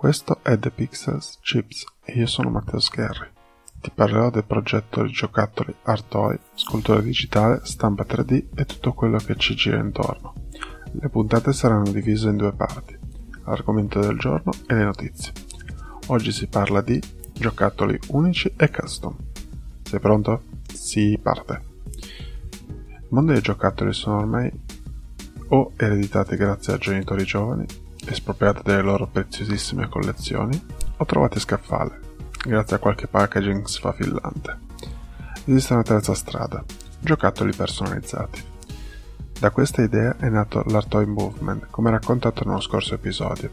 Questo è The Pixels Chips e io sono Matteo Scherri. Ti parlerò del progetto di giocattoli Artoy, scultura digitale, stampa 3D e tutto quello che ci gira intorno. Le puntate saranno divise in due parti, l'argomento del giorno e le notizie. Oggi si parla di giocattoli unici e custom. Sei pronto? Si parte. Il mondo dei giocattoli sono ormai o ereditati grazie a genitori giovani espropriate delle loro preziosissime collezioni o trovate scaffale, grazie a qualche packaging sfafillante. Esiste una terza strada, giocattoli personalizzati. Da questa idea è nato l'Artoy Movement, come raccontato nello scorso episodio.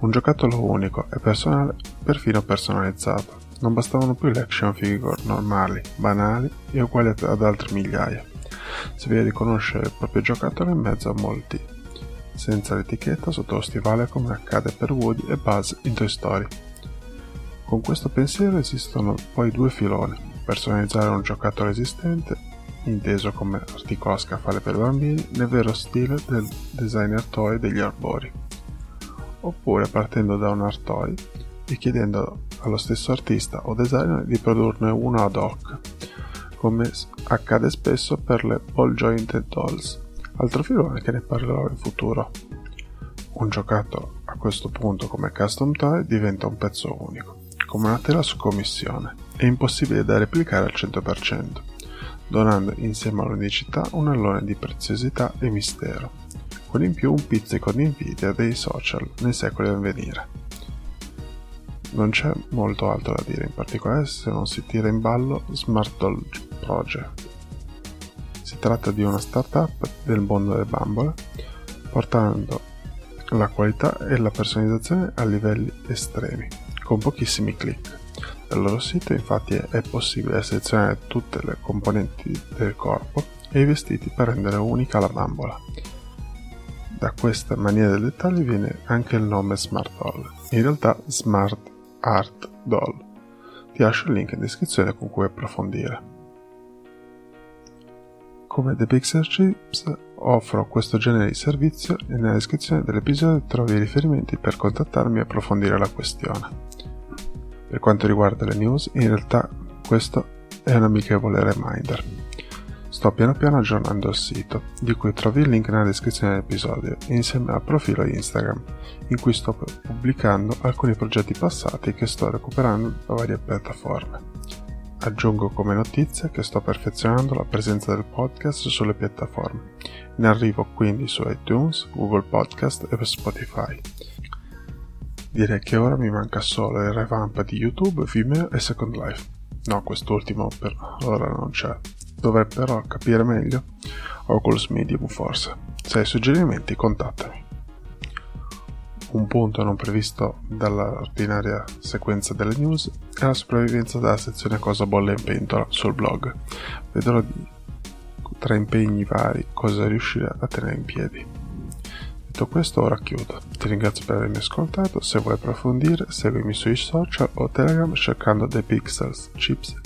Un giocattolo unico e personale, perfino personalizzato. Non bastavano più le action figure normali, banali e uguali ad altre migliaia. Si vede di conoscere il proprio giocattolo in mezzo a molti senza l'etichetta sotto lo stivale come accade per Woody e Buzz in Toy Story. Con questo pensiero esistono poi due filoni, personalizzare un giocattolo esistente, inteso come articolo a scaffale per bambini, nel vero stile del designer toy degli arbori, oppure partendo da un art toy e chiedendo allo stesso artista o designer di produrne uno ad hoc, come accade spesso per le ball jointed dolls altro filone che ne parlerò in futuro. Un giocattolo a questo punto come custom toy diventa un pezzo unico, come una tela su commissione, è impossibile da replicare al 100%, donando insieme all'unicità un allone di preziosità e mistero, con in più un pizzico di invidia dei social nei secoli a venire. Non c'è molto altro da dire, in particolare se non si tira in ballo Smart Doll Project, si tratta di una startup del mondo delle bambole, portando la qualità e la personalizzazione a livelli estremi, con pochissimi clic. Dal loro sito infatti è possibile selezionare tutte le componenti del corpo e i vestiti per rendere unica la bambola. Da questa maniera del dettaglio viene anche il nome Smart Doll, in realtà Smart Art Doll. Ti lascio il link in descrizione con cui approfondire. Come The Pixel Chips offro questo genere di servizio e nella descrizione dell'episodio trovi i riferimenti per contattarmi e approfondire la questione. Per quanto riguarda le news, in realtà questo è un amichevole reminder. Sto piano piano aggiornando il sito, di cui trovi il link nella descrizione dell'episodio, insieme al profilo Instagram, in cui sto pubblicando alcuni progetti passati che sto recuperando da varie piattaforme. Aggiungo come notizia che sto perfezionando la presenza del podcast sulle piattaforme. In arrivo quindi su iTunes, Google Podcast e Spotify. Direi che ora mi manca solo il revamp di YouTube, Vimeo e Second Life. No, quest'ultimo per ora non c'è. Dovrei però capire meglio Oculus Medium forse. Se hai suggerimenti contattami un punto non previsto dall'ordinaria sequenza delle news è la sopravvivenza della sezione cosa bolle in pentola sul blog. Vedrò tra impegni vari cosa riuscire a tenere in piedi. Detto questo ora chiudo. Ti ringrazio per avermi ascoltato, se vuoi approfondire seguimi sui social o Telegram cercando The Pixels Chips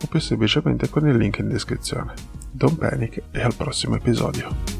o più semplicemente con il link in descrizione. Don't panic e al prossimo episodio.